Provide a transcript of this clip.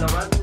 lo